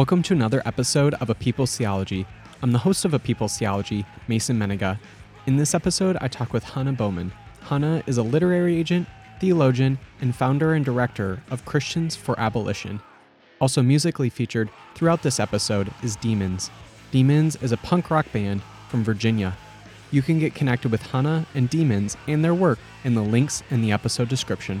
Welcome to another episode of A People's Theology. I'm the host of A People's Theology, Mason Mennenga. In this episode, I talk with Hannah Bowman. Hannah is a literary agent, theologian, and founder and director of Christians for Abolition. Also musically featured throughout this episode is Demons. Demons is a punk rock band from Virginia. You can get connected with Hannah and Demons and their work in the links in the episode description.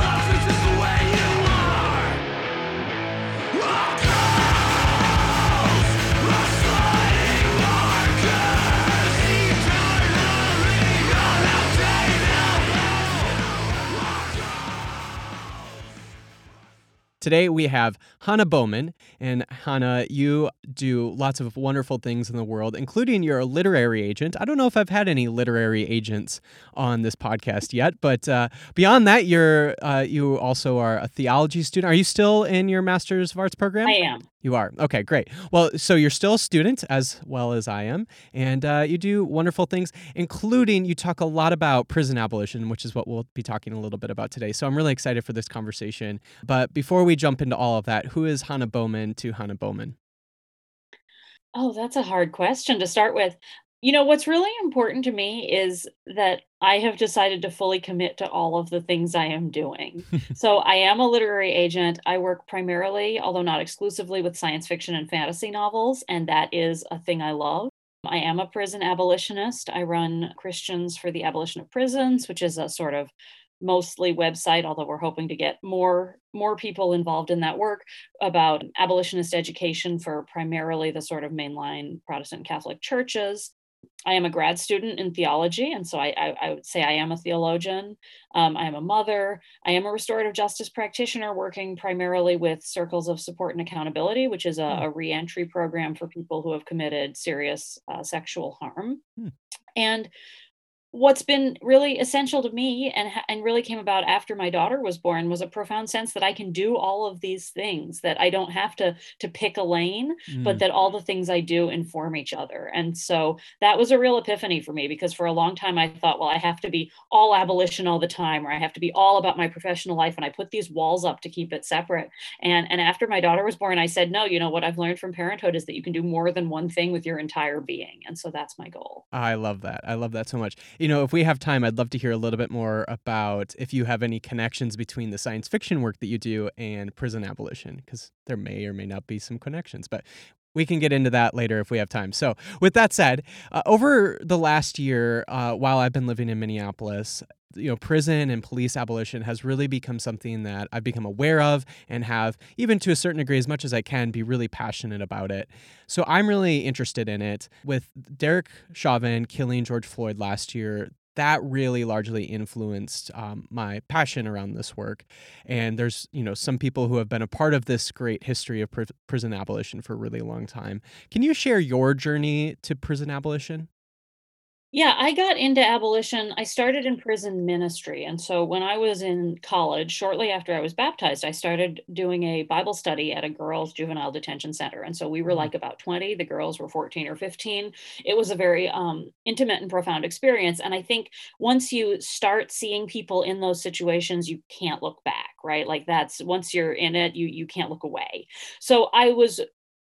Today we have Hannah Bowman. And Hannah, you do lots of wonderful things in the world, including you're a literary agent. I don't know if I've had any literary agents on this podcast yet, but uh, beyond that, you're uh, you also are a theology student. Are you still in your Master's of Arts program? I am. You are. Okay, great. Well, so you're still a student as well as I am, and uh, you do wonderful things, including you talk a lot about prison abolition, which is what we'll be talking a little bit about today. So I'm really excited for this conversation. But before we jump into all of that, who is Hannah Bowman to Hannah Bowman? Oh, that's a hard question to start with. You know, what's really important to me is that I have decided to fully commit to all of the things I am doing. so I am a literary agent. I work primarily, although not exclusively, with science fiction and fantasy novels, and that is a thing I love. I am a prison abolitionist. I run Christians for the Abolition of Prisons, which is a sort of mostly website although we're hoping to get more more people involved in that work about abolitionist education for primarily the sort of mainline protestant catholic churches i am a grad student in theology and so i, I, I would say i am a theologian um, i am a mother i am a restorative justice practitioner working primarily with circles of support and accountability which is a, Hmm. a reentry program for people who have committed serious uh, sexual harm Hmm. and what's been really essential to me and and really came about after my daughter was born was a profound sense that I can do all of these things that I don't have to to pick a lane but Mm, that all the things I do inform each other. And so that was a real epiphany for me because for a long time I thought well I have to be all abolition all the time or I have to be all about my professional life and I put these walls up to keep it separate. And and after my daughter was born I said no you know what I've learned from parenthood is that you can do more than one thing with your entire being. And so that's my goal. I love that. I love that so much. You know, if we have time, I'd love to hear a little bit more about if you have any connections between the science fiction work that you do and prison abolition, because there may or may not be some connections. But we can get into that later if we have time. So, with that said, uh, over the last year, uh, while I've been living in Minneapolis, you know, prison and police abolition has really become something that I've become aware of and have, even to a certain degree, as much as I can, be really passionate about it. So I'm really interested in it. With Derek Chauvin killing George Floyd last year, that really largely influenced um, my passion around this work. And there's, you know, some people who have been a part of this great history of pr- prison abolition for a really long time. Can you share your journey to prison abolition? Yeah, I got into abolition. I started in prison ministry. And so when I was in college, shortly after I was baptized, I started doing a Bible study at a girls' juvenile detention center. And so we were Mhm. like about 20, the girls were 14 or 15. It was a very um, intimate and profound experience. And I think once you start seeing people in those situations, you can't look back, right? Like that's once you're in it, you you can't look away. So I was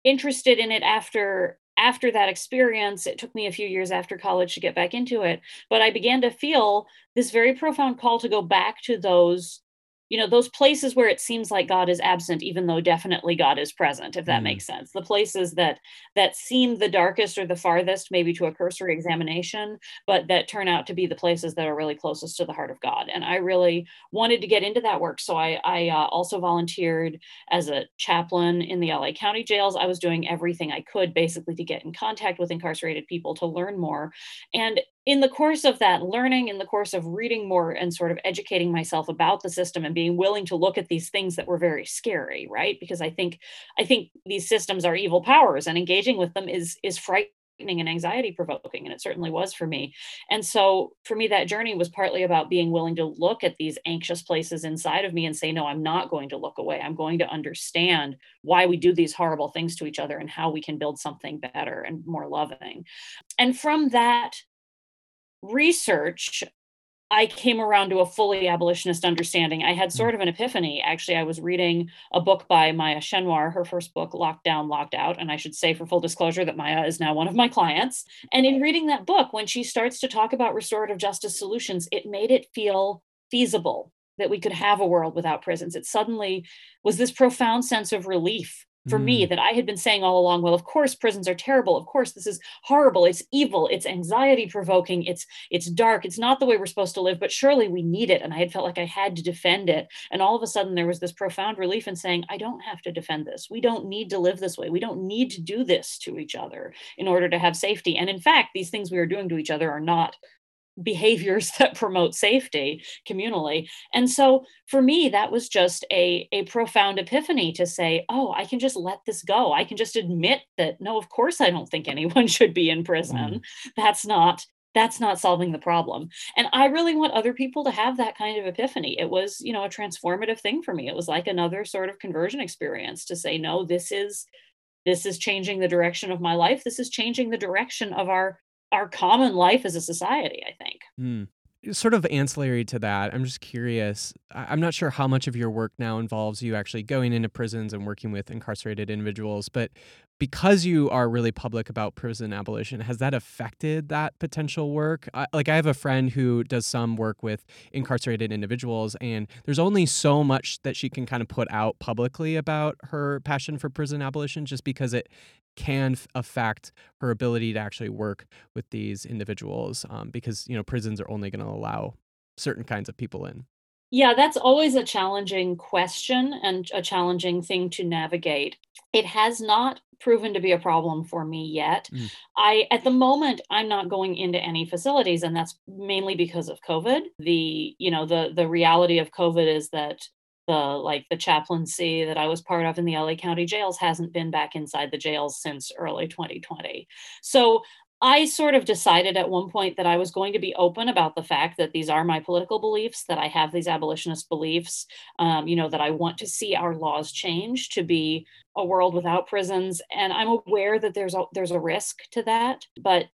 interested in it after after that experience it took me a few years after college to get back into it but i began to feel this very profound call to go back to those you know those places where it seems like god is absent even though definitely god is present if that Mm. makes sense the places that that seem the darkest or the farthest maybe to a cursory examination but that turn out to be the places that are really closest to the heart of god and i really wanted to get into that work so i i uh, also volunteered as a chaplain in the LA County jails. I was doing everything I could basically to get in contact with incarcerated people to learn more. And in the course of that learning, in the course of reading more and sort of educating myself about the system and being willing to look at these things that were very scary, right? Because I think I think these systems are evil powers and engaging with them is is frightening and anxiety provoking. And it certainly was for me. And so for me, that journey was partly about being willing to look at these anxious places inside of me and say, no, I'm not going to look away. I'm going to understand why we do these horrible things to each other and how we can build something better and more loving. And from that research, I came around to a fully abolitionist understanding. I had mm. sort of an epiphany. Actually, I was reading a book by Maya Schenwar, her first book, Locked Down, Locked Out. And I should say, for full disclosure, that Maya is now one of my clients. And in reading that book, when she starts to talk about restorative justice solutions, it made it feel feasible that we could have a world without prisons. It suddenly was this profound sense of relief for mm. me that I had been saying all along, well, of course prisons are terrible. Of course this is horrible. It's evil. It's anxiety provoking. It's it's dark. It's not the way we're supposed to live, but surely we need it and I had felt like I had to defend it. And all of a sudden there was this profound relief in saying, I don't have to defend this. We don't need to live this way. We don't need to do this to each other in order to have safety. And in fact, these things we are doing to each other are not behaviors that promote safety communally. And so for me that was just a, a profound epiphany to say oh i can just let this go. I can just admit that no of course i don't think anyone should be in prison. Mm. that's not that's not solving the problem. And i really want other people to have that kind of epiphany. It was you know a transformative thing for me. It was like another sort of conversion experience to say no this is this is changing the direction of my life. This is changing the direction of our our common life as a society, I think. Mm. Sort of ancillary to that, I'm just curious. I'm not sure how much of your work now involves you actually going into prisons and working with incarcerated individuals, but because you are really public about prison abolition, has that affected that potential work? I, like, I have a friend who does some work with incarcerated individuals, and there's only so much that she can kind of put out publicly about her passion for prison abolition just because it can affect her ability to actually work with these individuals um, because you know prisons are only going to allow certain kinds of people in yeah that's always a challenging question and a challenging thing to navigate it has not proven to be a problem for me yet mm. i at the moment i'm not going into any facilities and that's mainly because of covid the you know the the reality of covid is that the like the chaplaincy that I was part of in the LA County jails hasn't been back inside the jails since early 2020. So I sort of decided at one point that I was going to be open about the fact that these are my political beliefs, that I have these abolitionist beliefs, um, you know, that I want to see our laws change to be a world without prisons. And I'm aware that there's a, there's a risk to that, but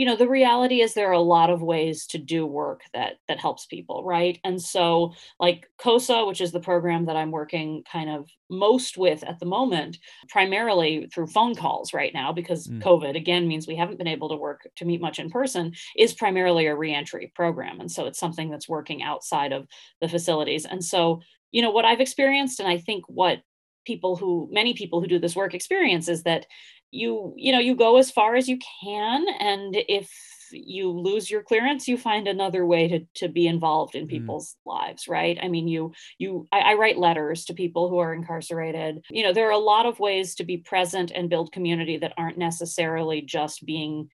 you know the reality is there are a lot of ways to do work that that helps people right? And so like cosa which is the program that i'm working kind of most with at the moment primarily through phone calls right now because mm. covid again means we haven't been able to work to meet much in person is primarily a reentry program. And so it's something that's working outside of the facilities. And so you know what i've experienced and i think what people who many people who do this work experience is that you you know you go as far as you can and if you lose your clearance you find another way to to be involved in mm. people's mm. lives right i mean you you I, I, write letters to people who are incarcerated you know there are a lot of ways to be present and build community that aren't necessarily just being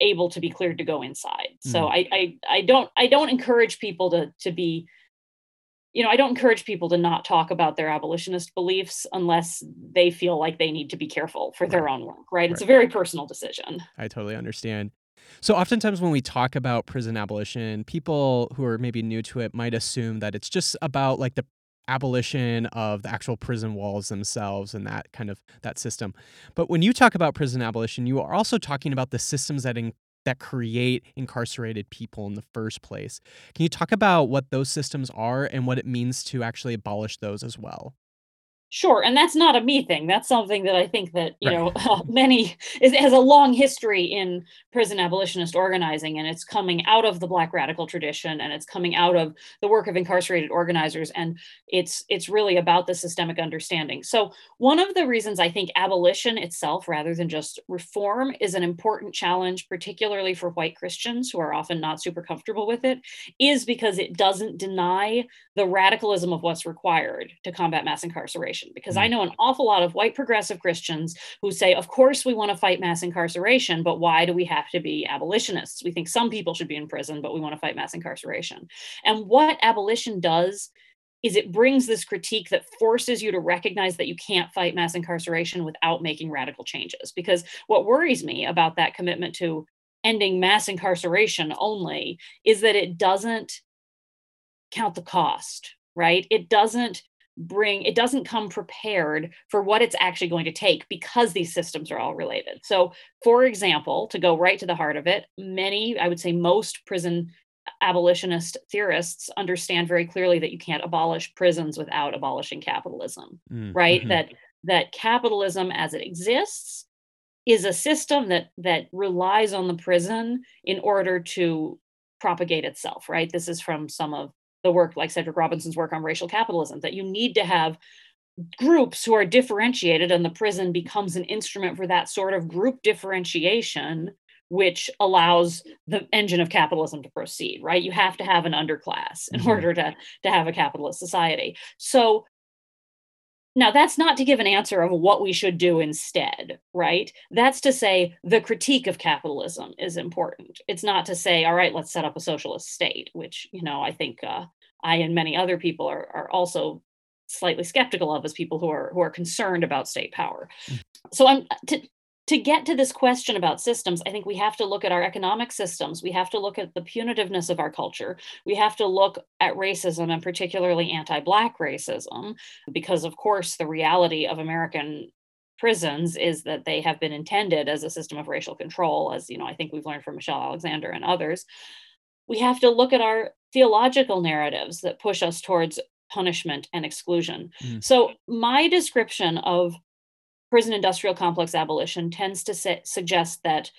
able to be cleared to go inside mm. so I, I i don't i don't encourage people to to be you know, I don't encourage people to not talk about their abolitionist beliefs unless they feel like they need to be careful for their own work, right? right? It's a very personal decision. I totally understand. So, oftentimes when we talk about prison abolition, people who are maybe new to it might assume that it's just about like the abolition of the actual prison walls themselves and that kind of that system. But when you talk about prison abolition, you are also talking about the systems that in, that create incarcerated people in the first place. Can you talk about what those systems are and what it means to actually abolish those as well? Sure, and that's not a me thing. That's something that I think that you right. know many is, has a long history in prison abolitionist organizing, and it's coming out of the Black radical tradition, and it's coming out of the work of incarcerated organizers, and it's it's really about the systemic understanding. So one of the reasons I think abolition itself, rather than just reform, is an important challenge, particularly for white Christians who are often not super comfortable with it, is because it doesn't deny the radicalism of what's required to combat mass incarceration because I mm. know an awful lot of white progressive Christians who say, of course, we want to fight mass incarceration, but why do we have to be abolitionists? We think some people should be in prison, but we want to fight mass incarceration. And what abolition does is it brings this critique that forces you to recognize that you can't fight mass incarceration without making radical changes. Because what worries me about that commitment to ending mass incarceration only is that it doesn't count the cost, right? It doesn't bring it doesn't come prepared for what it's actually going to take because these systems are all related. So, for example, to go right to the heart of it, many, I would say most prison abolitionist theorists understand very clearly that you can't abolish prisons without abolishing capitalism, Mm, right? mhm. That that capitalism as it exists is a system that that relies on the prison in order to propagate itself, right? This is from some of the work like Cedric Robinson's work on racial capitalism that you need to have groups who are differentiated and the prison becomes an instrument for that sort of group differentiation which allows the engine of capitalism to proceed right? You have to have an underclass in Mhm. order to to have a capitalist society. So now that's not to give an answer of what we should do instead right? That's to say the critique of capitalism is important. It's not to say all right let's set up a socialist state which you know i think uh, i and many other people are, are also slightly skeptical of as people who are who are concerned about state power. Mm. So i'm to to get to this question about systems i think we have to look at our economic systems. We have to look at the punitiveness of our culture. We have to look at racism and particularly anti-black racism because of course the reality of american prisons is that they have been intended as a system of racial control as you know i think we've learned from michelle alexander and others. We have to look at our theological narratives that push us towards punishment and exclusion Mm. so my description of prison industrial complex abolition tends to suggest that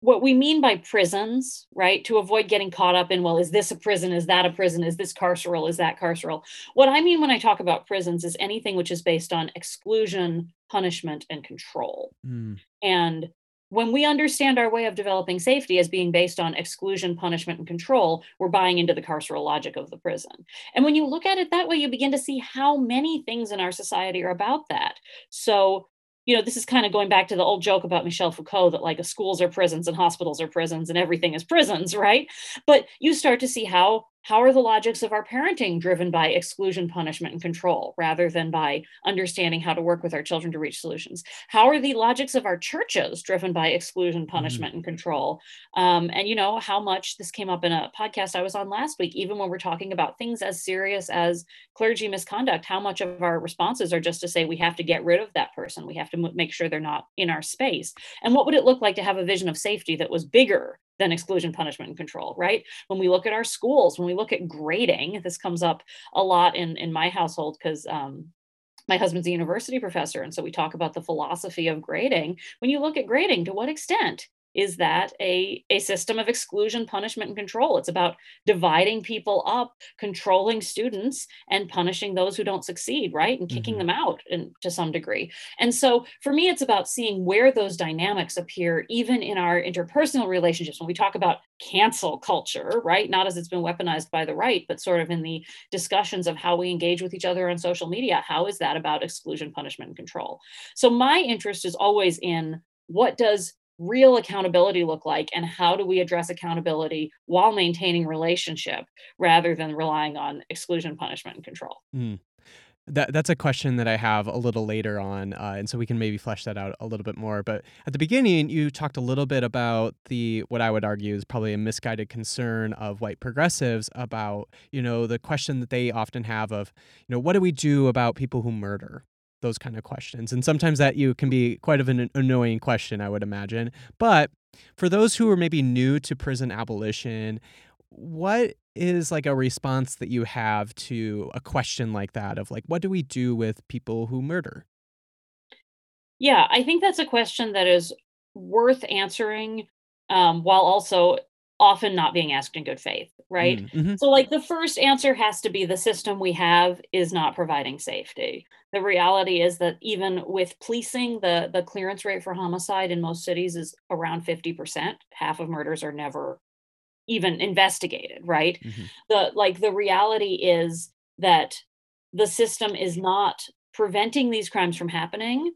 what we mean by prisons, right, to avoid getting caught up in, well, is this a prison? Is that a prison? Is this carceral? Is that carceral? What I mean when I talk about prisons is anything which is based on exclusion, punishment, and control. Mm, And when we understand our way of developing safety as being based on exclusion, punishment, and control, we're buying into the carceral logic of the prison. And when you look at it that way, you begin to see how many things in our society are about that. So, you know, this is kind of going back to the old joke about Michel Foucault that like schools are prisons and hospitals are prisons and everything is prisons, right? But you start to see how how are the logics of our parenting driven by exclusion, punishment, and control rather than by understanding how to work with our children to reach solutions? How are the logics of our churches driven by exclusion, punishment, and control? Um, and you know how much this came up in a podcast I was on last week, even when we're talking about things as serious as clergy misconduct, how much of our responses are just to say we have to get rid of that person, we have to m- make sure they're not in our space. And what would it look like to have a vision of safety that was bigger than exclusion, punishment, and control, right? When we look at our schools, when we look at grading, this comes up a lot in in my household because um, my husband's a university professor, and so we talk about the philosophy of grading. When you look at grading, to what extent is that a, a system of exclusion, punishment, and control? It's about dividing people up, controlling students, and punishing those who don't succeed, right? And kicking Mhm. them out in, to some degree. And so for me, it's about seeing where those dynamics appear, even in our interpersonal relationships. When we talk about cancel culture, right? Not as it's been weaponized by the right, but sort of in the discussions of how we engage with each other on social media. How is that about exclusion, punishment, and control? So my interest is always in what does real accountability look like and how do we address accountability while maintaining relationship rather than relying on exclusion punishment and control mm. That that's a question that I have a little later on, uh, and so we can maybe flesh that out a little bit more. But at the beginning, you talked a little bit about the what I would argue is probably a misguided concern of white progressives about you know the question that they often have of you know what do we do about people who murder those kind of questions, and sometimes that you can be quite of an annoying question, I would imagine. But for those who are maybe new to prison abolition, what is like a response that you have to a question like that of like what do we do with people who murder yeah i think that's a question that is worth answering um, while also often not being asked in good faith right Mm, mhm, So, like, the first answer has to be the system we have is not providing safety. The reality is that even with policing, the, the clearance rate for homicide in most cities is around 50%. Half of murders are never even investigated, right? mhm, The like the reality is that the system is not preventing these crimes from happening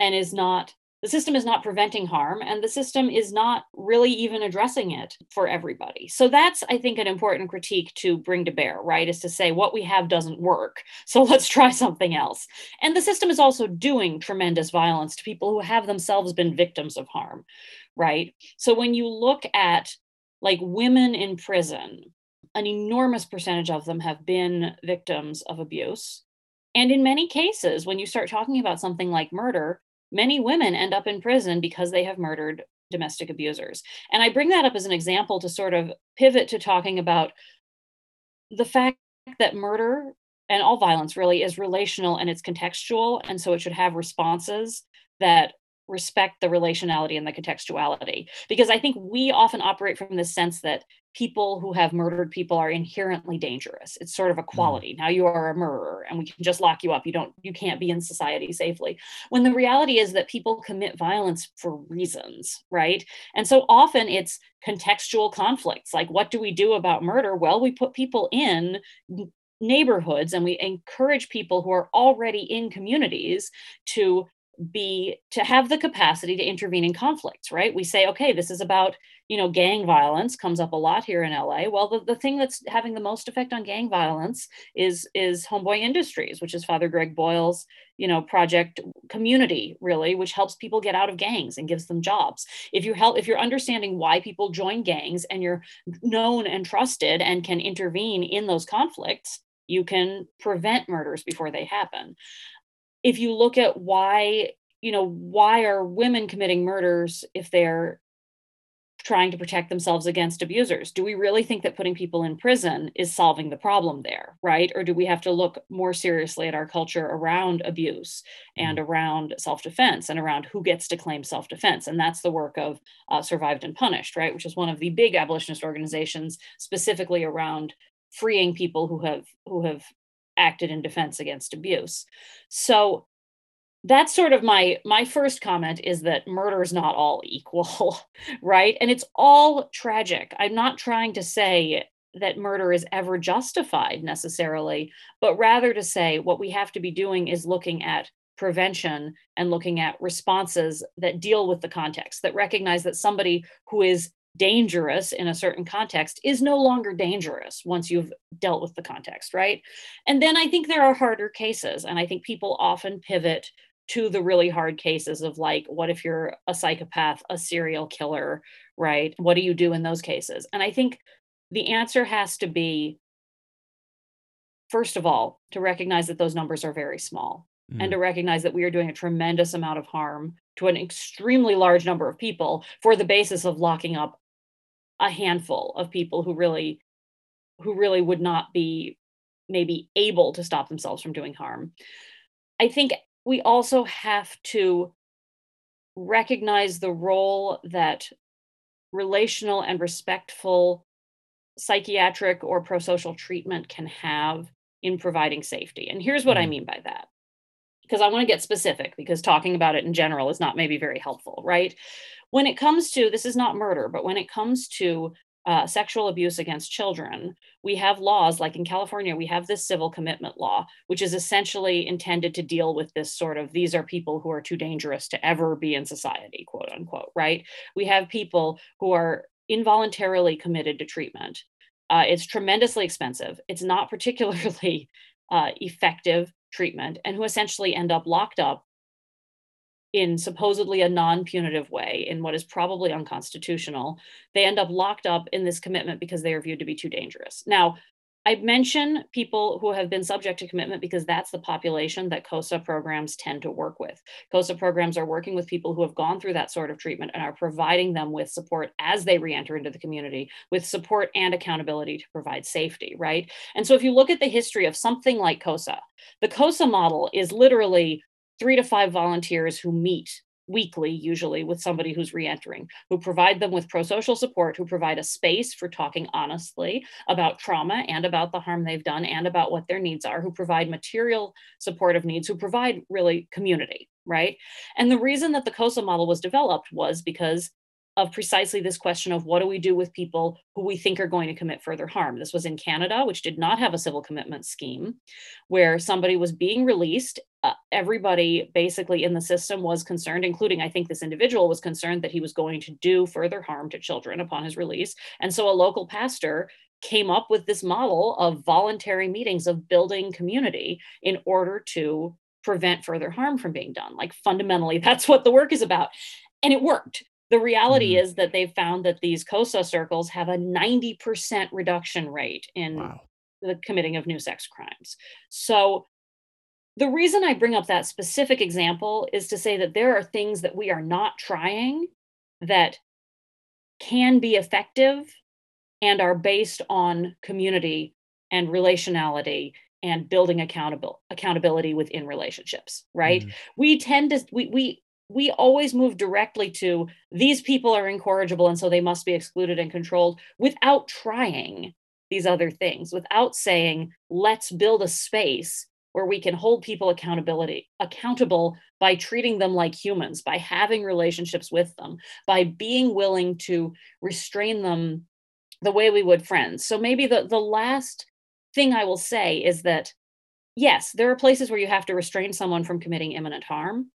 and is not the system is not preventing harm and the system is not really even addressing it for everybody. So that's i think an important critique to bring to bear right is to say what we have doesn't work so let's try something else. And the system is also doing tremendous violence to people who have themselves been victims of harm right? So when you look at like women in prison an enormous percentage of them have been victims of abuse. And in many cases when you start talking about something like murder many women end up in prison because they have murdered domestic abusers. And I bring that up as an example to sort of pivot to talking about the fact that murder and all violence really is relational and it's contextual. And so it should have responses that respect the relationality and the contextuality. Because I think we often operate from the sense that people who have murdered people are inherently dangerous. It's sort of a mm. quality. Now you are a murderer and we can just lock you up. You don't you can't be in society safely. When the reality is that people commit violence for reasons right? And so often it's contextual conflicts like what do we do about murder? Well we put people in neighborhoods and we encourage people who are already in communities to be to have the capacity to intervene in conflicts right? We say okay this is about you know gang violence comes up a lot here in la well the, the thing that's having the most effect on gang violence is is homeboy industries which is father greg boyle's you know project community really which helps people get out of gangs and gives them jobs. If you help if you're understanding why people join gangs and you're known and trusted and can intervene in those conflicts you can prevent murders before they happen if you look at why you know why are women committing murders if they're trying to protect themselves against abusers? Do we really think that putting people in prison is solving the problem there right? Or do we have to look more seriously at our culture around abuse and mm-hmm. around self-defense and around who gets to claim self-defense? And that's the work of uh, survived and punished right? Which is one of the big abolitionist organizations specifically around freeing people who have who have acted in defense against abuse. So that's sort of my my first comment is that murder is not all equal, right? And it's all tragic. I'm not trying to say that murder is ever justified necessarily, but rather to say what we have to be doing is looking at prevention and looking at responses that deal with the context, that recognize that somebody who is dangerous in a certain context is no longer dangerous once you've dealt with the context, right? And then I think there are harder cases. And I think people often pivot to the really hard cases of like, what if you're a psychopath, a serial killer, right? What do you do in those cases? And I think the answer has to be first of all, to recognize that those numbers are very small mm. and to recognize that we are doing a tremendous amount of harm to an extremely large number of people for the basis of locking up a handful of people who really who really would not be maybe able to stop themselves from doing harm. I think we also have to recognize the role that relational and respectful psychiatric or prosocial treatment can have in providing safety. And here's what mm. I mean by that. Because I want to get specific, because talking about it in general is not maybe very helpful, right? when it comes to this is not murder, but when it comes to uh, sexual abuse against children, we have laws like in California, we have this civil commitment law, which is essentially intended to deal with this sort of these are people who are too dangerous to ever be in society, quote unquote, right? We have people who are involuntarily committed to treatment. Uh, it's tremendously expensive. It's not particularly uh, effective treatment, and who essentially end up locked up in supposedly a non punitive way, in what is probably unconstitutional, they end up locked up in this commitment because they are viewed to be too dangerous. Now, I mention people who have been subject to commitment because that's the population that COSA programs tend to work with. COSA programs are working with people who have gone through that sort of treatment and are providing them with support as they reenter into the community, with support and accountability to provide safety, right? And so if you look at the history of something like COSA, the COSA model is literally three to five volunteers who meet weekly, usually with somebody who's reentering, who provide them with pro social support, who provide a space for talking honestly about trauma and about the harm they've done and about what their needs are, who provide material supportive needs, who provide really community, right? And the reason that the COSA model was developed was because of precisely this question of what do we do with people who we think are going to commit further harm. This was in Canada, which did not have a civil commitment scheme, where somebody was being released uh, everybody basically in the system was concerned, including I think this individual was concerned that he was going to do further harm to children upon his release. And so a local pastor came up with this model of voluntary meetings of building community in order to prevent further harm from being done. Like fundamentally, that's what the work is about. And it worked. The reality Mhm. is that they've found that these COSA circles have a 90% reduction rate in Wow. the committing of new sex crimes. So the reason I bring up that specific example is to say that there are things that we are not trying that can be effective and are based on community and relationality and building accountable accountability within relationships right Mhm. we tend to we we we always move directly to these people are incorrigible and so they must be excluded and controlled without trying these other things without saying let's build a space where we can hold people accountability accountable by treating them like humans by having relationships with them by being willing to restrain them the way we would friends. So maybe the the last thing i will say is that yes there are places where you have to restrain someone from committing imminent harm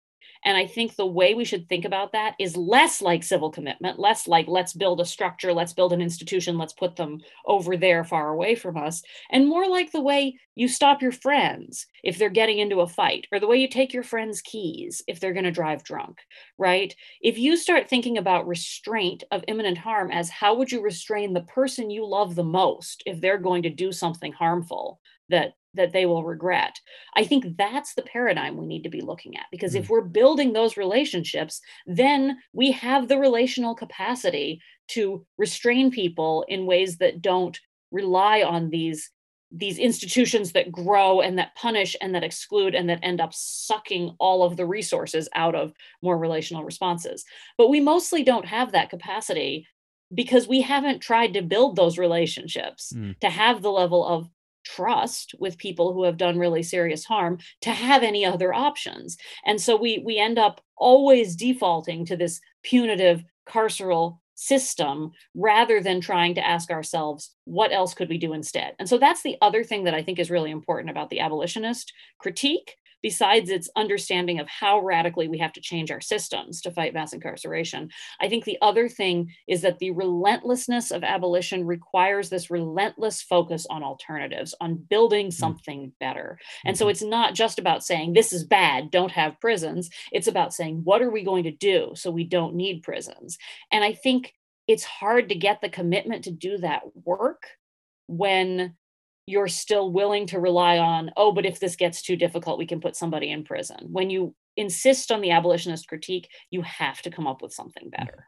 and I think the way we should think about that is less like civil commitment, less like let's build a structure, let's build an institution, let's put them over there far away from us, and more like the way you stop your friends if they're getting into a fight, or the way you take your friends' keys if they're going to drive drunk, right? If you start thinking about restraint of imminent harm as how would you restrain the person you love the most if they're going to do something harmful that that they will regret I think that's the paradigm we need to be looking at because if we're building those relationships, then we have the relational capacity to restrain people in ways that don't rely on these these institutions that grow and that punish and that exclude and that end up sucking all of the resources out of more relational responses. But we mostly don't have that capacity because we haven't tried to build those relationships Mm. to have the level of trust with people who have done really serious harm to have any other options. And so we we end up always defaulting to this punitive carceral system rather than trying to ask ourselves what else could we do instead? And so that's the other thing that i think is really important about the abolitionist critique besides its understanding of how radically we have to change our systems to fight mass incarceration I think the other thing is that the relentlessness of abolition requires this relentless focus on alternatives, on building something better. And so Mhm. it's not just about saying, this is bad, don't have prisons. It's about saying, what are we going to do so we don't need prisons? And I think it's hard to get the commitment to do that work when you're still willing to rely on, oh, but if this gets too difficult, we can put somebody in prison. When you insist on the abolitionist critique, you have to come up with something mm. better.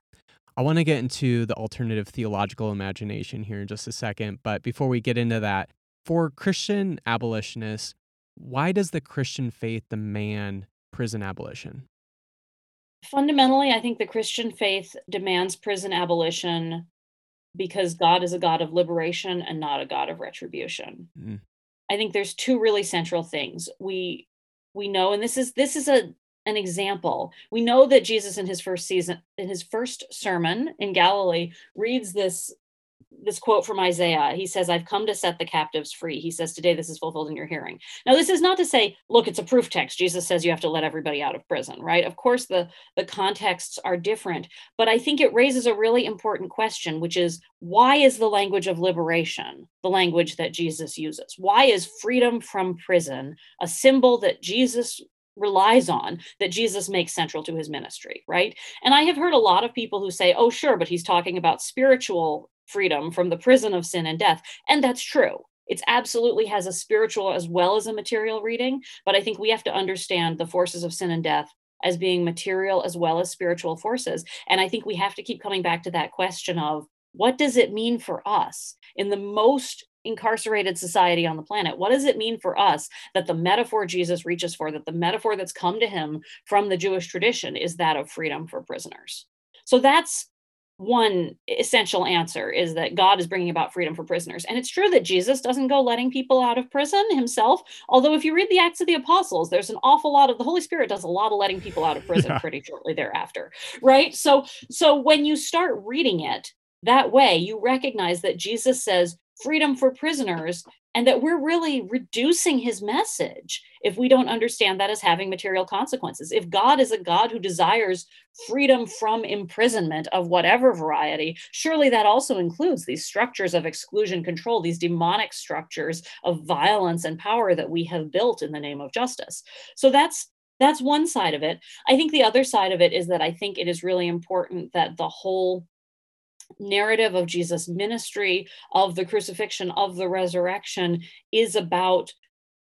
I want to get into the alternative theological imagination here in just a second, but before we get into that, for Christian abolitionists, why does the Christian faith demand prison abolition? Fundamentally, I think the Christian faith demands prison abolition because God is a God of liberation and not a God of retribution. Mm. I think there's two really central things. We we know and this is this is a an example. We know that Jesus in his first season in his first sermon in Galilee reads this this quote from Isaiah. He says, I've come to set the captives free. He says, Today this is fulfilled in your hearing. Now, this is not to say, look, it's a proof text. Jesus says you have to let everybody out of prison, right? Of course, the, the contexts are different, but I think it raises a really important question, which is why is the language of liberation the language that Jesus uses? Why is freedom from prison a symbol that Jesus relies on that Jesus makes central to his ministry, right? And I have heard a lot of people who say, oh, sure, but he's talking about spiritual freedom from the prison of sin and death. And that's true. It absolutely has a spiritual as well as a material reading. But I think we have to understand the forces of sin and death as being material as well as spiritual forces. And I think we have to keep coming back to that question of what does it mean for us in the most incarcerated society on the planet? What does it mean for us that the metaphor Jesus reaches for, that the metaphor that's come to him from the Jewish tradition is that of freedom for prisoners? So that's one essential answer is that God is bringing about freedom for prisoners. And it's true that Jesus doesn't go letting people out of prison himself. Although, if you read the Acts of the Apostles, there's an awful lot of the Holy Spirit does a lot of letting people out of prison Yeah. pretty shortly thereafter. Right. So, so when you start reading it that way, you recognize that Jesus says freedom for prisoners. And that we're really reducing his message if we don't understand that as having material consequences. If God is a God who desires freedom from imprisonment of whatever variety, surely that also includes these structures of exclusion control, these demonic structures of violence and power that we have built in the name of justice. So that's that's one side of it. I think the other side of it is that I think it is really important that the whole narrative of Jesus' ministry, of the crucifixion, of the resurrection, is about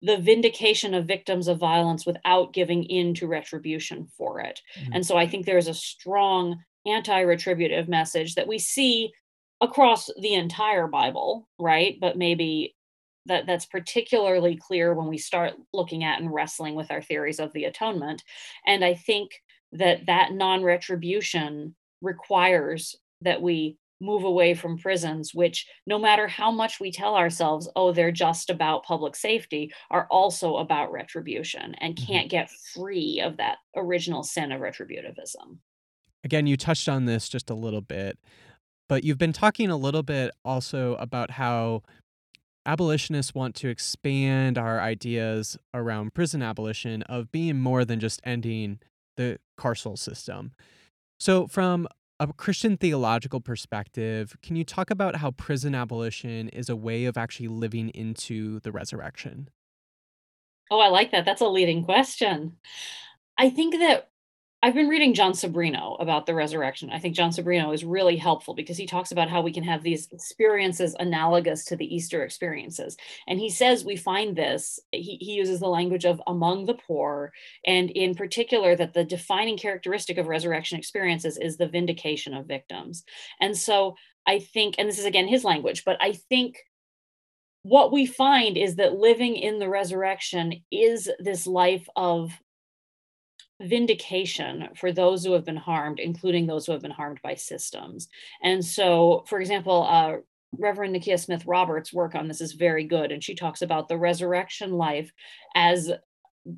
the vindication of victims of violence without giving in to retribution for it. Mhm. And so I think there is a strong anti retributive message that we see across the entire Bible, right? But maybe that that's particularly clear when we start looking at and wrestling with our theories of the atonement and i think that that non-retribution requires that we move away from prisons which no matter how much we tell ourselves oh they're just about public safety are also about retribution and Mhm. can't get free of that original sin of retributivism Again, you touched on this just a little bit, but you've been talking a little bit also about how abolitionists want to expand our ideas around prison abolition of being more than just ending the carceral system. So, from a Christian theological perspective, can you talk about how prison abolition is a way of actually living into the resurrection? oh i like that that's a leading question i think that I've been reading Jon Sobrino about the resurrection. I think Jon Sobrino is really helpful because he talks about how we can have these experiences analogous to the Easter experiences. And he says we find this, he, he uses the language of among the poor, and in particular, that the defining characteristic of resurrection experiences is the vindication of victims. And so I think, and this is again his language, but I think what we find is that living in the resurrection is this life of vindication for those who have been harmed, including those who have been harmed by systems. And so, for example, uh, Reverend Nikia Smith Roberts' work on this is very good. And she talks about the resurrection life as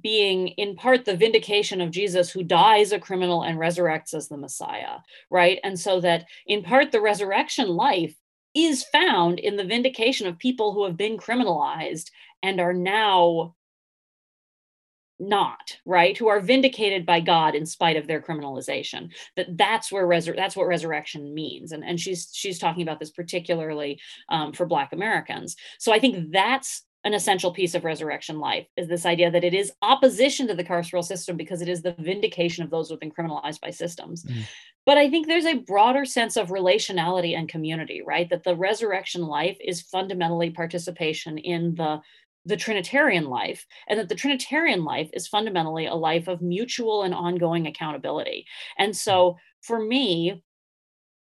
being in part the vindication of Jesus who dies a criminal and resurrects as the Messiah, right? And so that in part the resurrection life is found in the vindication of people who have been criminalized and are now not right? Who are vindicated by god in spite of their criminalization. That that's where resur- that's what resurrection means. And and she's she's talking about this particularly um, for black americans. So i think that's an essential piece of resurrection life is this idea that it is opposition to the carceral system because it is the vindication of those who have been criminalized by systems. Mhm. but i think there's a broader sense of relationality and community right? That the resurrection life is fundamentally participation in the the Trinitarian life, and that the Trinitarian life is fundamentally a life of mutual and ongoing accountability. And so mm. for me,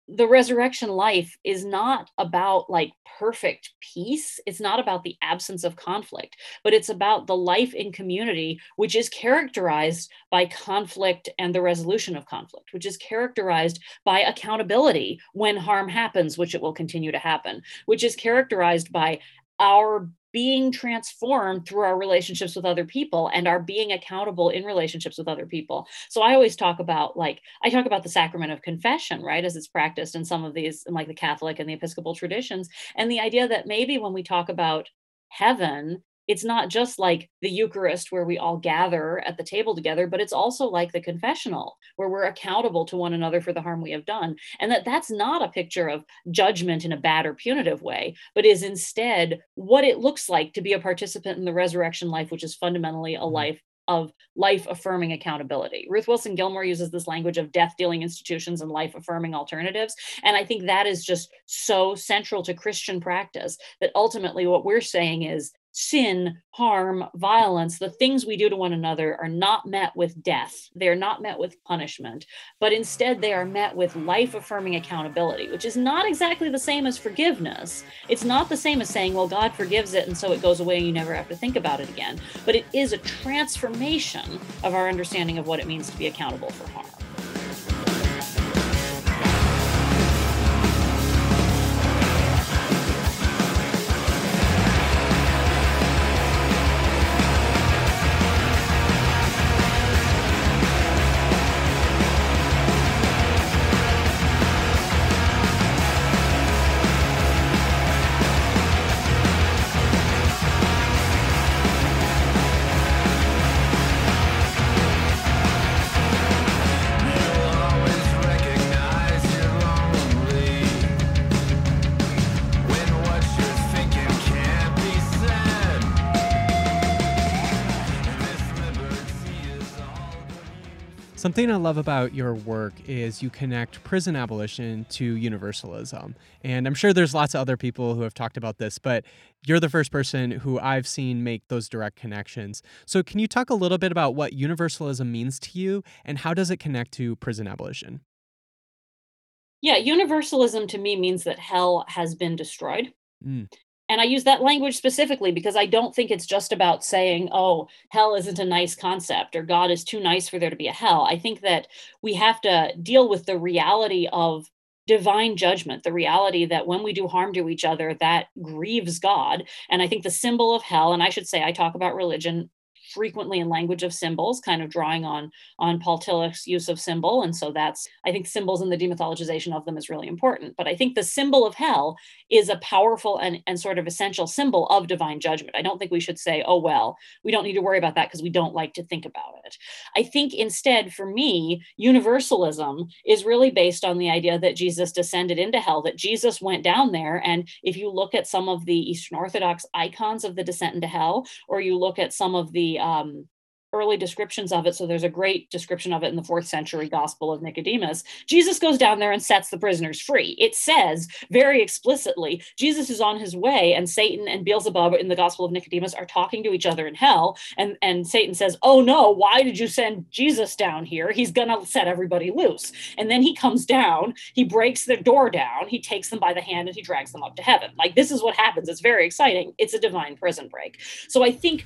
the resurrection life is not about like perfect peace. It's not about the absence of conflict, but it's about the life in community, which is characterized by conflict and the resolution of conflict, which is characterized by accountability when harm happens, which it will continue to happen, which is characterized by our being transformed through our relationships with other people and our being accountable in relationships with other people. So I always talk about like I talk about the sacrament of confession, right, as it's practiced in some of these in like the Catholic and the Episcopal traditions and the idea that maybe when we talk about heaven it's not just like the Eucharist where we all gather at the table together, but it's also like the confessional where we're accountable to one another for the harm we have done. And that that's not a picture of judgment in a bad or punitive way, but is instead what it looks like to be a participant in the resurrection life, which is fundamentally a Mhm. life of life affirming accountability. Ruth Wilson Gilmore uses this language of death dealing institutions and life affirming alternatives. And I think that is just so central to Christian practice that ultimately what we're saying is sin, harm, violence, the things we do to one another are not met with death. They're not met with punishment, but instead they are met with life affirming accountability, which is not exactly the same as forgiveness. It's not the same as saying, well, God forgives it and so it goes away and you never have to think about it again. But it is a transformation of our understanding of what it means to be accountable for harm. Something I love about your work is you connect prison abolition to universalism. And I'm sure there's lots of other people who have talked about this, but you're the first person who I've seen make those direct connections. So, can you talk a little bit about what universalism means to you and how does it connect to prison abolition? Yeah, universalism to me means that hell has been destroyed. Mm, And I use that language specifically because I don't think it's just about saying, oh, hell isn't a nice concept or God is too nice for there to be a hell. I think that we have to deal with the reality of divine judgment, the reality that when we do harm to each other, that grieves God. And I think the symbol of hell, and I should say, I talk about religion frequently in language of symbols kind of drawing on on paul tillich's use of symbol. And so that's i think symbols and the demythologization of them is really important. But i think the symbol of hell is a powerful and, and sort of essential symbol of divine judgment. I don't think we should say oh well we don't need to worry about that because we don't like to think about it. I think instead for me universalism is really based on the idea that jesus descended into hell that jesus went down there. And if you look at some of the eastern orthodox icons of the descent into hell or you look at some of the um, early descriptions of it. So there's a great description of it in the fourth century Gospel of Nicodemus. Jesus goes down there and sets the prisoners free. It says very explicitly Jesus is on his way, and Satan and Beelzebub in the Gospel of Nicodemus are talking to each other in hell. And, and Satan says, Oh no, why did you send Jesus down here? He's going to set everybody loose. And then he comes down, he breaks the door down, he takes them by the hand, and he drags them up to heaven. Like this is what happens. It's very exciting. It's a divine prison break. So I think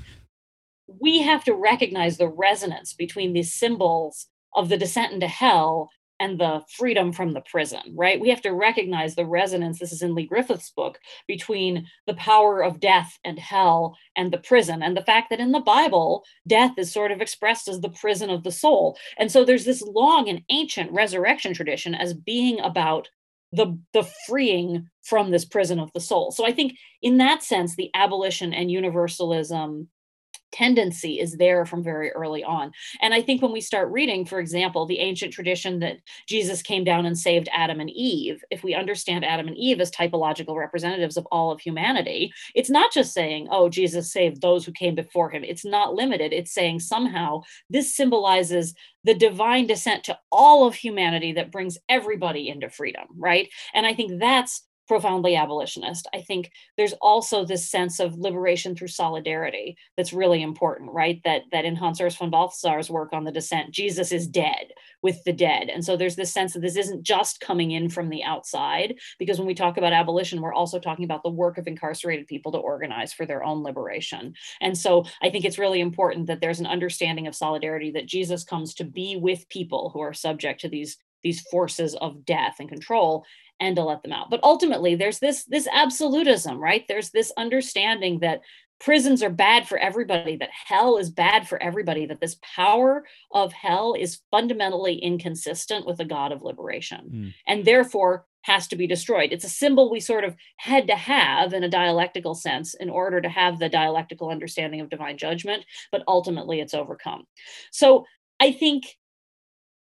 we have to recognize the resonance between these symbols of the descent into hell and the freedom from the prison, right? We have to recognize the resonance. This is in Lee Griffith's book between the power of death and hell and the prison, and the fact that in the Bible, death is sort of expressed as the prison of the soul. And so there's this long and ancient resurrection tradition as being about the the freeing from this prison of the soul. So I think in that sense, the abolition and universalism tendency is there from very early on. And I think when we start reading, for example, the ancient tradition that Jesus came down and saved Adam and Eve, if we understand Adam and Eve as typological representatives of all of humanity, it's not just saying, oh, Jesus saved those who came before him. It's not limited. It's saying somehow this symbolizes the divine descent to all of humanity that brings everybody into freedom, right? And I think that's profoundly abolitionist. I think there's also this sense of liberation through solidarity that's really important, right? That that in Hans Urs von Balthasar's work on the descent, Jesus is dead with the dead. And so there's this sense that this isn't just coming in from the outside, because when we talk about abolition, we're also talking about the work of incarcerated people to organize for their own liberation. And so I think it's really important that there's an understanding of solidarity that Jesus comes to be with people who are subject to these these forces of death and control and to let them out. But ultimately there's this this absolutism right? There's this understanding that prisons are bad for everybody that hell is bad for everybody that this power of hell is fundamentally inconsistent with the god of liberation mm, and therefore has to be destroyed. It's a symbol we sort of had to have in a dialectical sense in order to have the dialectical understanding of divine judgment but ultimately it's overcome. So i think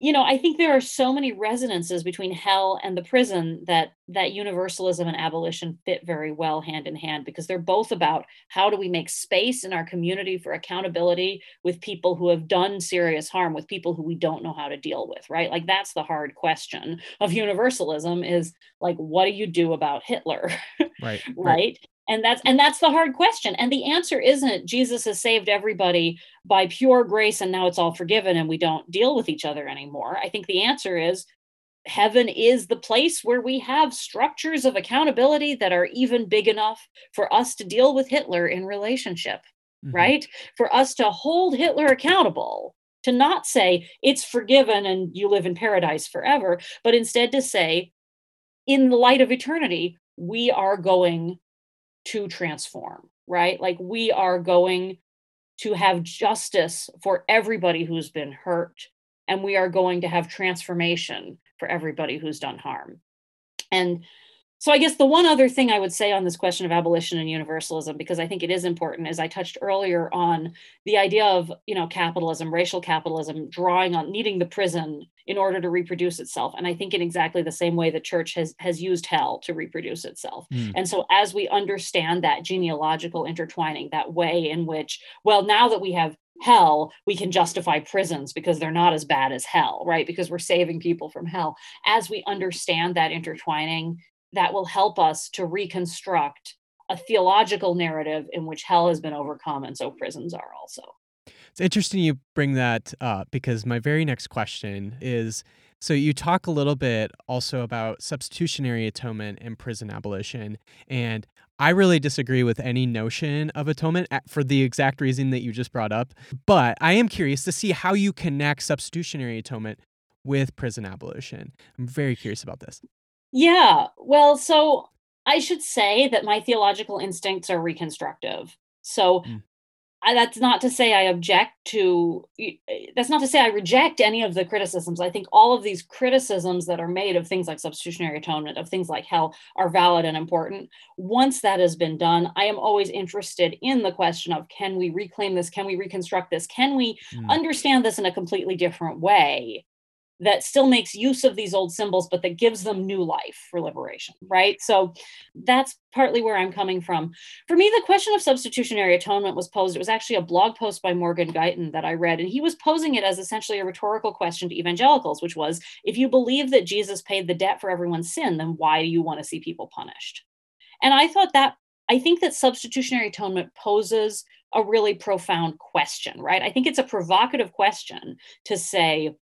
you know i think there are so many resonances between hell and the prison that that universalism and abolition fit very well hand in hand because they're both about how do we make space in our community for accountability with people who have done serious harm with people who we don't know how to deal with right like that's the hard question of universalism is like what do you do about hitler right. Right. right and that's and that's the hard question. And the answer isn't jesus has saved everybody by pure grace and now it's all forgiven and we don't deal with each other anymore. I think the answer is heaven is the place where we have structures of accountability that are even big enough for us to deal with hitler in relationship Mhm. right? For us to hold hitler accountable to not say it's forgiven and you live in paradise forever but instead to say in the light of eternity we are going to transform, right? Like we are going to have justice for everybody who's been hurt, and we are going to have transformation for everybody who's done harm. And so I guess the one other thing I would say on this question of abolition and universalism, because I think it is important, as I touched earlier on the idea of you know capitalism, racial capitalism, drawing on needing the prison in order to reproduce itself. And I think in exactly the same way the church has has used hell to reproduce itself. Mm, And so as we understand that genealogical intertwining, that way in which, well, now that we have hell, we can justify prisons because they're not as bad as hell, right? Because we're saving people from hell. As we understand that intertwining, that will help us to reconstruct a theological narrative in which hell has been overcome and so prisons are also. It's interesting you bring that up because my very next question is so you talk a little bit also about substitutionary atonement and prison abolition and I really disagree with any notion of atonement for the exact reason that you just brought up. But I am curious to see how you connect substitutionary atonement with prison abolition. I'm very curious about this. Yeah. Well, so I should say that my theological instincts are reconstructive. So mm. I, that's not to say I object to eh, that's not to say I reject any of the criticisms. I think all of these criticisms that are made of things like substitutionary atonement, of things like hell, are valid and important. Once that has been done, I am always interested in the question of can we reclaim this? Can we reconstruct this? Can we mm. understand this in a completely different way? That still makes use of these old symbols, but that gives them new life for liberation, right? So that's partly where I'm coming from. For me, the question of substitutionary atonement was posed. It was actually a blog post by Morgan Guyton that I read, and he was posing it as essentially a rhetorical question to evangelicals, which was if you believe that Jesus paid the debt for everyone's sin, then why do you want to see people punished? And I thought that I think that substitutionary atonement poses a really profound question, right? I think it's a provocative question to say,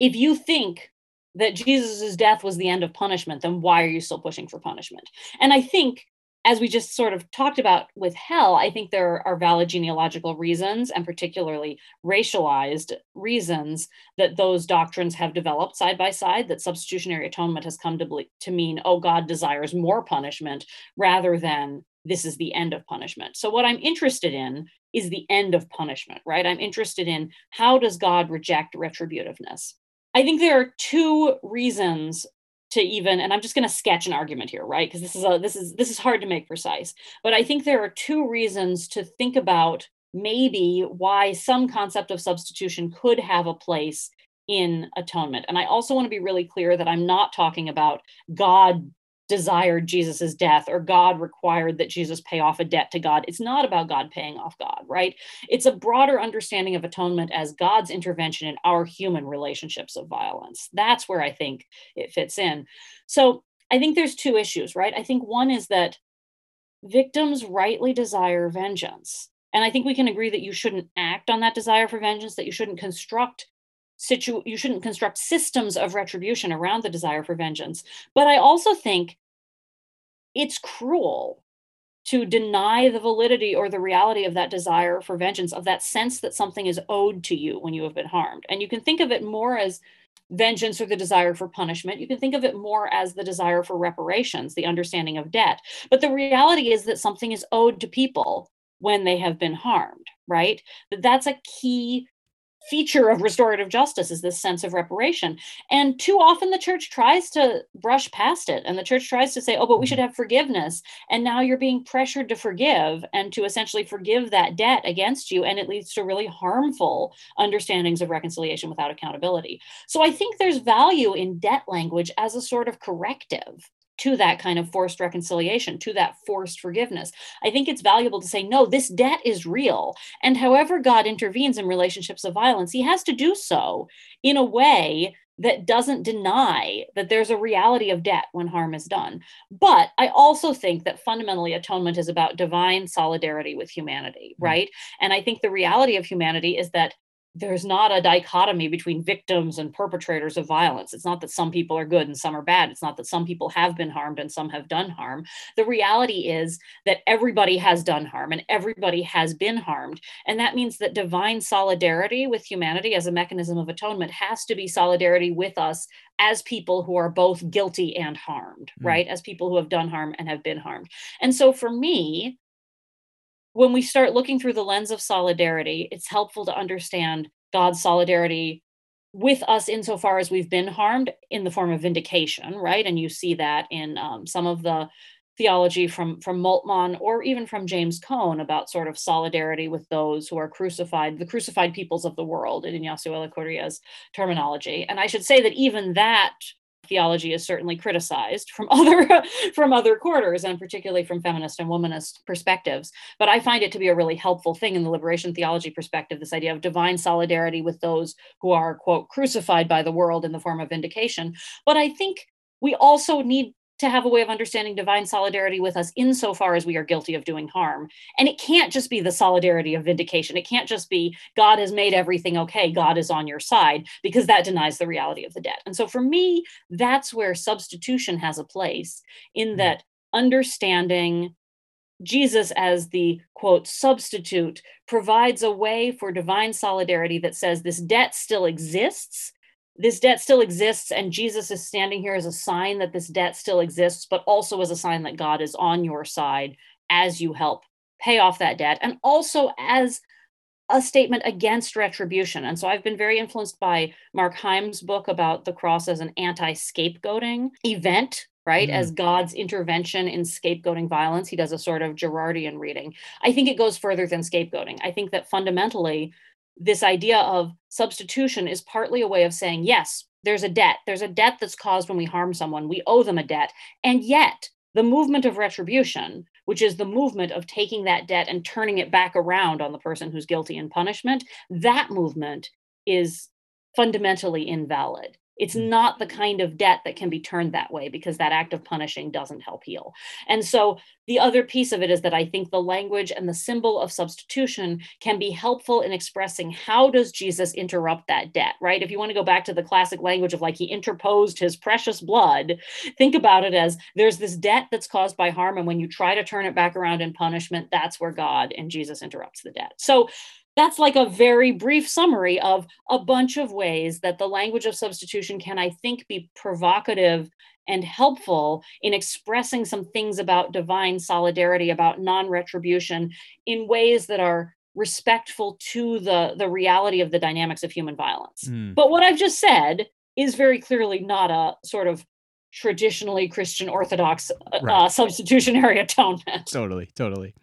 if you think that Jesus' death was the end of punishment, then why are you still pushing for punishment? And I think, as we just sort of talked about with hell, I think there are valid genealogical reasons and particularly racialized reasons that those doctrines have developed side by side, that substitutionary atonement has come to, to mean, oh, God desires more punishment rather than this is the end of punishment. So, what I'm interested in is the end of punishment, right? I'm interested in how does God reject retributiveness? I think there are two reasons to even and i'm just going to sketch an argument here right? Because this is a this is this is hard to make precise. But i think there are two reasons to think about maybe why some concept of substitution could have a place in atonement. And i also want to be really clear that i'm not talking about god desired Jesus's death or God required that Jesus pay off a debt to God. It's not about God paying off God, right? It's a broader understanding of atonement as God's intervention in our human relationships of violence. That's where I think it fits in. So I think there's two issues, right? I think one is that victims rightly desire vengeance. And I think we can agree that you shouldn't act on that desire for vengeance, that you shouldn't construct situ you shouldn't construct systems of retribution around the desire for vengeance. But i also think it's cruel to deny the validity or the reality of that desire for vengeance of that sense that something is owed to you when you have been harmed. And you can think of it more as vengeance or the desire for punishment. You can think of it more as the desire for reparations the understanding of debt. But the reality is that something is owed to people when they have been harmed right? That that's a key feature of restorative justice is this sense of reparation. And too often the church tries to brush past it and the church tries to say oh but we should mm-hmm. have forgiveness and now you're being pressured to forgive and to essentially forgive that debt against you and it leads to really harmful understandings of reconciliation without accountability. So i think there's value in debt language as a sort of corrective to that kind of forced reconciliation, to that forced forgiveness. I think it's valuable to say, no, this debt is real. And however God intervenes in relationships of violence, he has to do so in a way that doesn't deny that there's a reality of debt when harm is done. But I also think that fundamentally atonement is about divine solidarity with humanity, mm. right? And I think the reality of humanity is that there's not a dichotomy between victims and perpetrators of violence. It's not that some people are good and some are bad. It's not that some people have been harmed and some have done harm. The reality is that everybody has done harm and everybody has been harmed. And that means that divine solidarity with humanity as a mechanism of atonement has to be solidarity with us as people who are both guilty and harmed, mm. right? As people who have done harm and have been harmed. And so for me, when we start looking through the lens of solidarity, it's helpful to understand God's solidarity with us insofar as we've been harmed in the form of vindication, right? And you see that in um, some of the theology from from Moltmann or even from James Cone about sort of solidarity with those who are crucified, the crucified peoples of the world in Ignacio Ellacuría's terminology. And I should say that even that theology is certainly criticized from other from other quarters and particularly from feminist and womanist perspectives. But i find it to be a really helpful thing in the liberation theology perspective this idea of divine solidarity with those who are quote crucified by the world in the form of vindication. But i think we also need to have a way of understanding divine solidarity with us insofar as we are guilty of doing harm. And it can't just be the solidarity of vindication. It can't just be God has made everything okay, God is on your side, because that denies the reality of the debt. And so for me, that's where substitution has a place in mm-hmm. that understanding Jesus as the quote substitute provides a way for divine solidarity that says this debt still exists this debt still exists and jesus is standing here as a sign that this debt still exists but also as a sign that god is on your side as you help pay off that debt and also as a statement against retribution and so i've been very influenced by mark heim's book about the cross as an anti-scapegoating event right? Mm. As God's intervention in scapegoating violence. He does a sort of Girardian reading. I think it goes further than scapegoating. I think that fundamentally, this idea of substitution is partly a way of saying, yes, there's a debt. There's a debt that's caused when we harm someone. We owe them a debt. And yet, the movement of retribution, which is the movement of taking that debt and turning it back around on the person who's guilty in punishment, that movement is fundamentally invalid. It's mm. not the kind of debt that can be turned that way because that act of punishing doesn't help heal. And so the other piece of it is that I think the language and the symbol of substitution can be helpful in expressing how does Jesus interrupt that debt, right? If you want to go back to the classic language of like he interposed his precious blood, think about it as there's this debt that's caused by harm and when you try to turn it back around in punishment, that's where God and Jesus interrupts the debt. So that's like a very brief summary of a bunch of ways that the language of substitution can, I think, be provocative and helpful in expressing some things about divine solidarity, about non retribution in ways that are respectful to the, the reality of the dynamics of human violence. Mm. But what I've just said is very clearly not a sort of traditionally Christian Orthodox uh, right. uh, substitutionary atonement. Totally, totally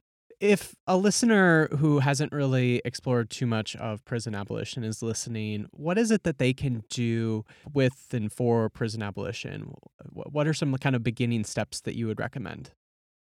if a listener who hasn't really explored too much of prison abolition is listening, what is it that they can do with and for prison abolition? What are some kind of beginning steps that you would recommend?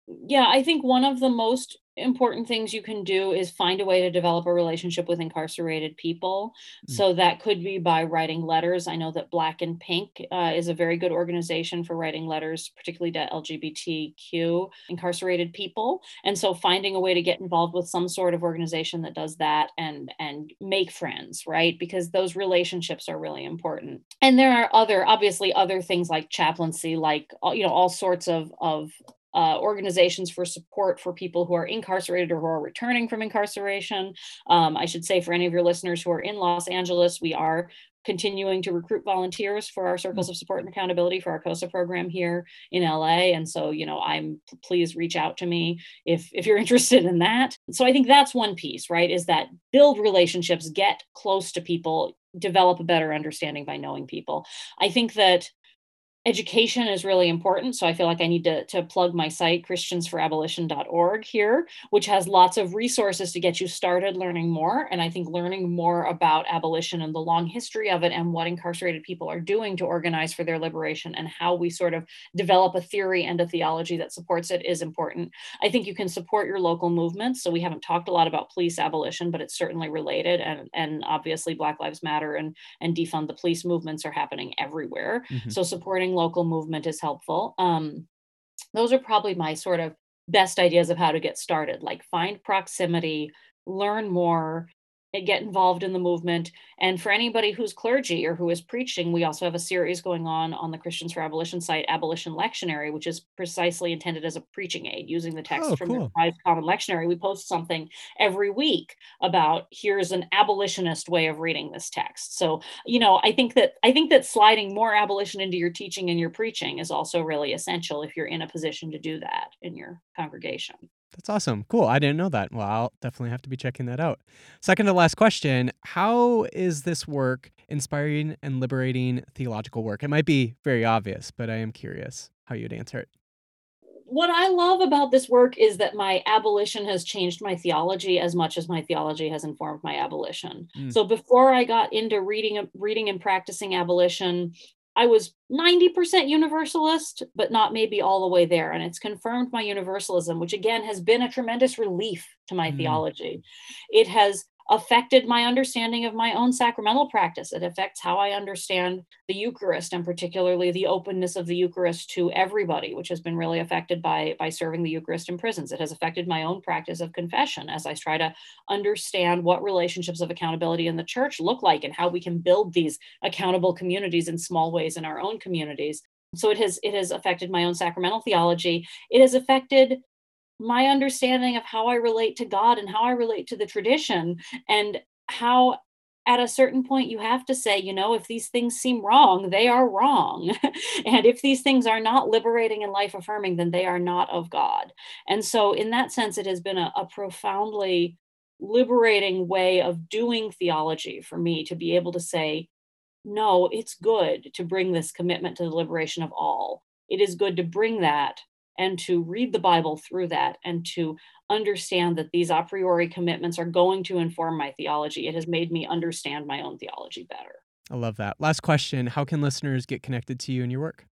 Yeah, I think one of the most important things you can do is find a way to develop a relationship with incarcerated people. Mm. So that could be by writing letters. I know that Black and Pink uh, is a very good organization for writing letters, particularly to LGBTQ incarcerated people. And so finding a way to get involved with some sort of organization that does that and and make friends, right? Because those relationships are really important. And there are other, obviously, other things like chaplaincy, like you know, all sorts of of uh, organizations for support for people who are incarcerated or who are returning from incarceration. Um, I should say for any of your listeners who are in Los Angeles, we are continuing to recruit volunteers for our circles of support and accountability for our COSA program here in LA. And so, you know, I'm please reach out to me if if you're interested in that. So I think that's one piece, right? Is that build relationships, get close to people, develop a better understanding by knowing people. I think that education is really important. So I feel like I need to, to plug my site, christiansforabolition.org here, which has lots of resources to get you started learning more. And I think learning more about abolition and the long history of it and what incarcerated people are doing to organize for their liberation and how we sort of develop a theory and a theology that supports it is important. I think you can support your local movements. So we haven't talked a lot about police abolition, but it's certainly related. And, and obviously Black Lives Matter and, and defund the police movements are happening everywhere. Mm-hmm. So supporting local movement is helpful. Um, those are probably my sort of best ideas of how to get started like find proximity learn more Eh, get involved in the movement. And for anybody who's clergy or who is preaching, we also have a series going on on the Christians for Abolition site, Abolition Lectionary, which is precisely intended as a preaching aid using the text oh, from cool. the Revised Common Lectionary. We post something every week about here's an abolitionist way of reading this text. So, you know, I think that I think that sliding more abolition into your teaching and your preaching is also really essential if you're in a position to do that in your congregation. That's awesome. Cool. I didn't know that. Well, I'll definitely have to be checking that out. Second to last question How is this work inspiring and liberating theological work? It might be very obvious, but I am curious how you'd answer it. What I love about this work is that my abolition has changed my theology as much as my theology has informed my abolition. Mm. So before I got into reading reading and practicing abolition, I was 90% universalist, but not maybe all the way there. And it's confirmed my universalism, which again has been a tremendous relief to my Mm. theology. It has affected my understanding of my own sacramental practice. It affects how I understand the Eucharist and particularly the openness of the Eucharist to everybody, which has been really affected by, by serving the Eucharist in prisons. It has affected my own practice of confession as I try to understand what relationships of accountability in the church look like and how we can build these accountable communities in small ways in our own communities. So it has it has affected my own sacramental theology. It has affected my understanding of how I relate to God and how I relate to the tradition and how at a certain point you have to say you know if these things seem wrong they are wrong. And if these things are not liberating and life affirming then they are not of god. And so in that sense it has been a, a profoundly liberating way of doing theology for me to be able to say no it's good to bring this commitment to the liberation of all. It is good to bring that and to read the Bible through that and to understand that these a priori commitments are going to inform my theology. It has made me understand my own theology better. I love that. Last question How can listeners get connected to you and your work?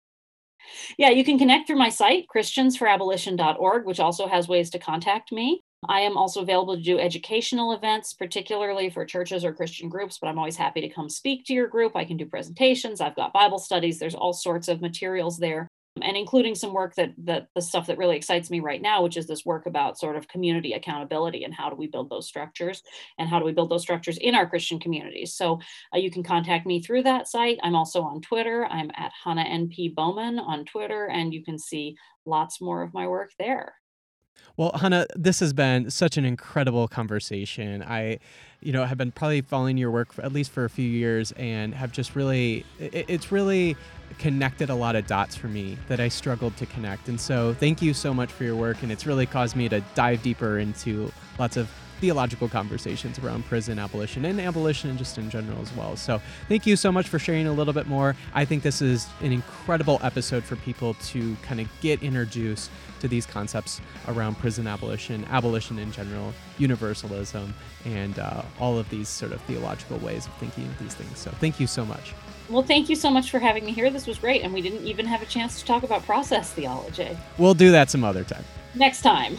Yeah, you can connect through my site, christiansforabolition.org, which also has ways to contact me. I am also available to do educational events, particularly for churches or Christian groups, but I'm always happy to come speak to your group. I can do presentations, I've got Bible studies, there's all sorts of materials there and including some work that that the stuff that really excites me right now which is this work about sort of community accountability and how do we build those structures and how do we build those structures in our christian communities. So uh, you can contact me through that site. I'm also on twitter. I'm at hannah np bowman on twitter and you can see lots more of my work there. Well, Hannah, this has been such an incredible conversation. I, you know, have been probably following your work at least for a few years and have just really, it, it's really connected a lot of dots for me that I struggled to connect. And so thank you so much for your work. And it's really caused me to dive deeper into lots of theological conversations around prison abolition and abolition just in general as well. So thank you so much for sharing a little bit more. I think this is an incredible episode for people to kind of get introduced to these concepts around prison abolition, abolition in general, universalism, and uh, all of these sort of theological ways of thinking of these things. So thank you so much. well thank you so much for having me here this was great and we didn't even have a chance to talk about process theology We'll do that some other time. next time